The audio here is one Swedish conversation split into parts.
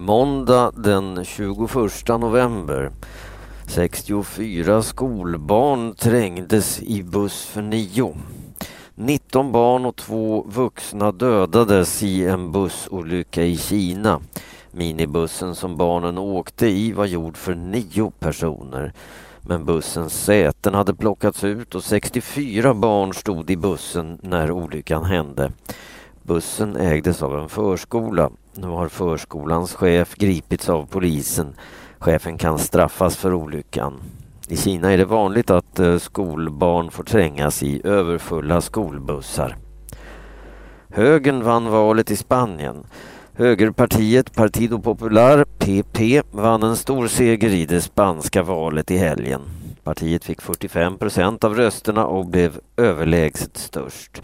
Måndag den 21 november. 64 skolbarn trängdes i buss för nio. 19 barn och två vuxna dödades i en bussolycka i Kina. Minibussen som barnen åkte i var gjord för nio personer. Men bussens säten hade plockats ut och 64 barn stod i bussen när olyckan hände. Bussen ägdes av en förskola. Nu har förskolans chef gripits av polisen. Chefen kan straffas för olyckan. I Kina är det vanligt att eh, skolbarn får trängas i överfulla skolbussar. Högern vann valet i Spanien. Högerpartiet Partido Popular, PP, vann en stor seger i det spanska valet i helgen. Partiet fick 45 procent av rösterna och blev överlägset störst.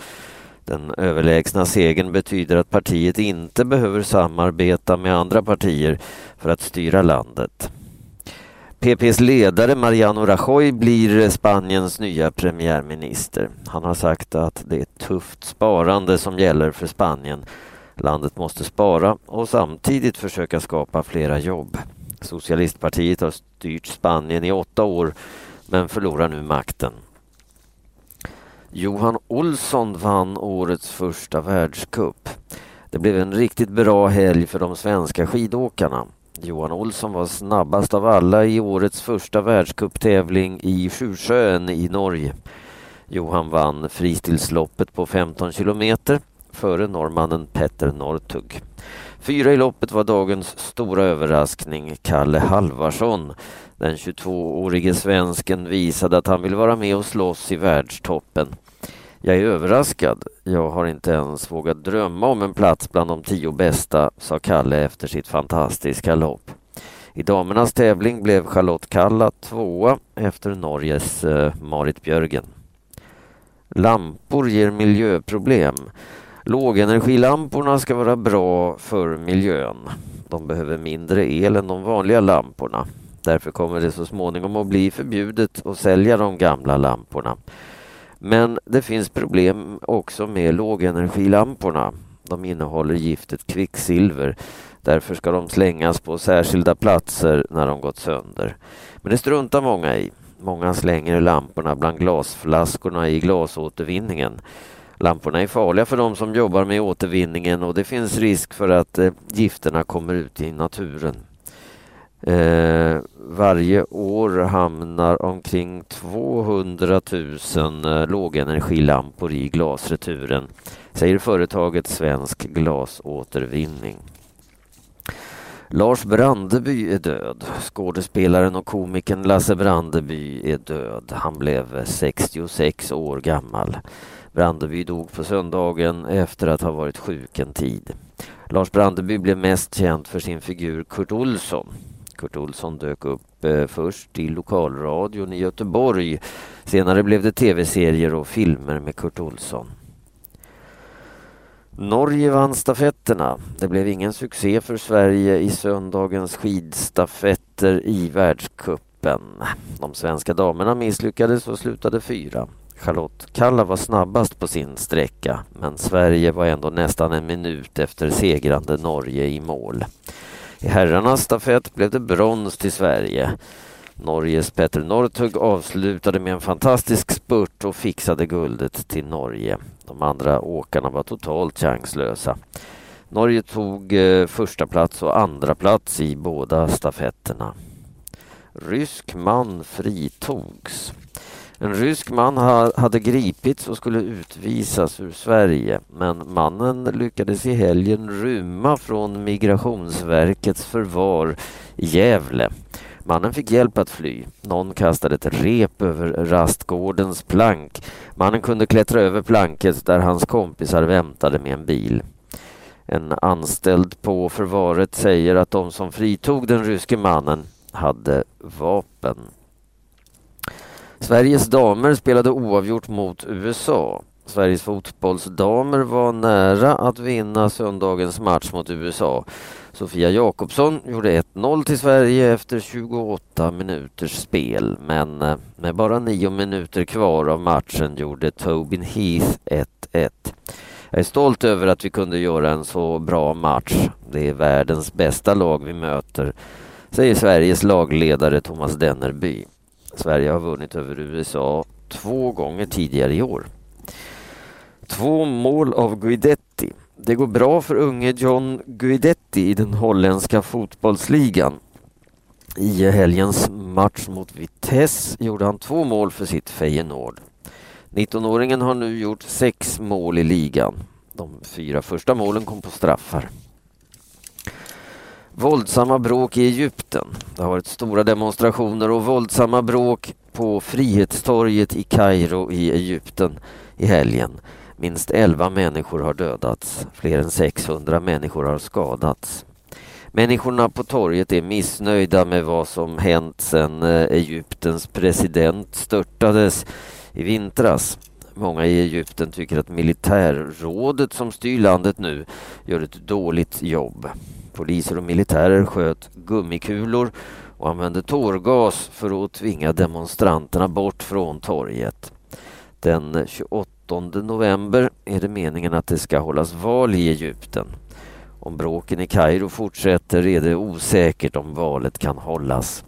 Den överlägsna segern betyder att partiet inte behöver samarbeta med andra partier för att styra landet. PPs ledare Mariano Rajoy blir Spaniens nya premiärminister. Han har sagt att det är tufft sparande som gäller för Spanien. Landet måste spara och samtidigt försöka skapa flera jobb. Socialistpartiet har styrt Spanien i åtta år men förlorar nu makten. Johan Olsson vann årets första världscup. Det blev en riktigt bra helg för de svenska skidåkarna. Johan Olsson var snabbast av alla i årets första världscuptävling i Sjusjön i Norge. Johan vann fristilsloppet på 15 kilometer före norrmannen Petter Northug. Fyra i loppet var dagens stora överraskning, Kalle Halvarsson. Den 22-årige svensken visade att han vill vara med och slåss i världstoppen. Jag är överraskad. Jag har inte ens vågat drömma om en plats bland de tio bästa, sa Kalle efter sitt fantastiska lopp. I damernas tävling blev Charlotte Kalla tvåa efter Norges eh, Marit Björgen. Lampor ger miljöproblem. Lågenergilamporna ska vara bra för miljön. De behöver mindre el än de vanliga lamporna. Därför kommer det så småningom att bli förbjudet att sälja de gamla lamporna. Men det finns problem också med lågenergilamporna. De innehåller giftet kvicksilver. Därför ska de slängas på särskilda platser när de gått sönder. Men det struntar många i. Många slänger lamporna bland glasflaskorna i glasåtervinningen. Lamporna är farliga för de som jobbar med återvinningen och det finns risk för att eh, gifterna kommer ut i naturen. Eh, varje år hamnar omkring 200 000 eh, lågenergilampor i glasreturen, säger företaget Svensk Glasåtervinning. Lars Brandeby är död. Skådespelaren och komikern Lasse Brandeby är död. Han blev 66 år gammal. Brandeby dog på söndagen efter att ha varit sjuk en tid. Lars Brandeby blev mest känd för sin figur Kurt Olsson. Kurt Olsson dök upp eh, först i lokalradion i Göteborg. Senare blev det tv-serier och filmer med Kurt Olsson. Norge vann stafetterna. Det blev ingen succé för Sverige i söndagens skidstafetter i världskuppen. De svenska damerna misslyckades och slutade fyra. Charlotte Kalla var snabbast på sin sträcka men Sverige var ändå nästan en minut efter segrande Norge i mål. I herrarnas stafett blev det brons till Sverige. Norges Petter Northug avslutade med en fantastisk spurt och fixade guldet till Norge. De andra åkarna var totalt chanslösa. Norge tog eh, första plats och andra plats i båda stafetterna. Rysk man fritogs. En rysk man hade gripits och skulle utvisas ur Sverige men mannen lyckades i helgen rymma från Migrationsverkets förvar i Gävle. Mannen fick hjälp att fly. Någon kastade ett rep över rastgårdens plank. Mannen kunde klättra över planket där hans kompisar väntade med en bil. En anställd på förvaret säger att de som fritog den ryske mannen hade vapen. Sveriges damer spelade oavgjort mot USA. Sveriges fotbollsdamer var nära att vinna söndagens match mot USA. Sofia Jakobsson gjorde 1-0 till Sverige efter 28 minuters spel men eh, med bara 9 minuter kvar av matchen gjorde Tobin Heath 1-1. Jag är stolt över att vi kunde göra en så bra match. Det är världens bästa lag vi möter, säger Sveriges lagledare Thomas Dennerby. Sverige har vunnit över USA två gånger tidigare i år. Två mål av Guidetti. Det går bra för unge John Guidetti i den holländska fotbollsligan. I helgens match mot Vitesse gjorde han två mål för sitt Feyenoord. 19-åringen har nu gjort sex mål i ligan. De fyra första målen kom på straffar. Våldsamma bråk i Egypten. Det har varit stora demonstrationer och våldsamma bråk på Frihetstorget i Kairo i Egypten i helgen. Minst 11 människor har dödats. Fler än 600 människor har skadats. Människorna på torget är missnöjda med vad som hänt sedan eh, Egyptens president störtades i vintras. Många i Egypten tycker att militärrådet som styr landet nu gör ett dåligt jobb. Poliser och militärer sköt gummikulor och använde tårgas för att tvinga demonstranterna bort från torget. Den 28 november är det meningen att det ska hållas val i Egypten. Om bråken i Kairo fortsätter är det osäkert om valet kan hållas.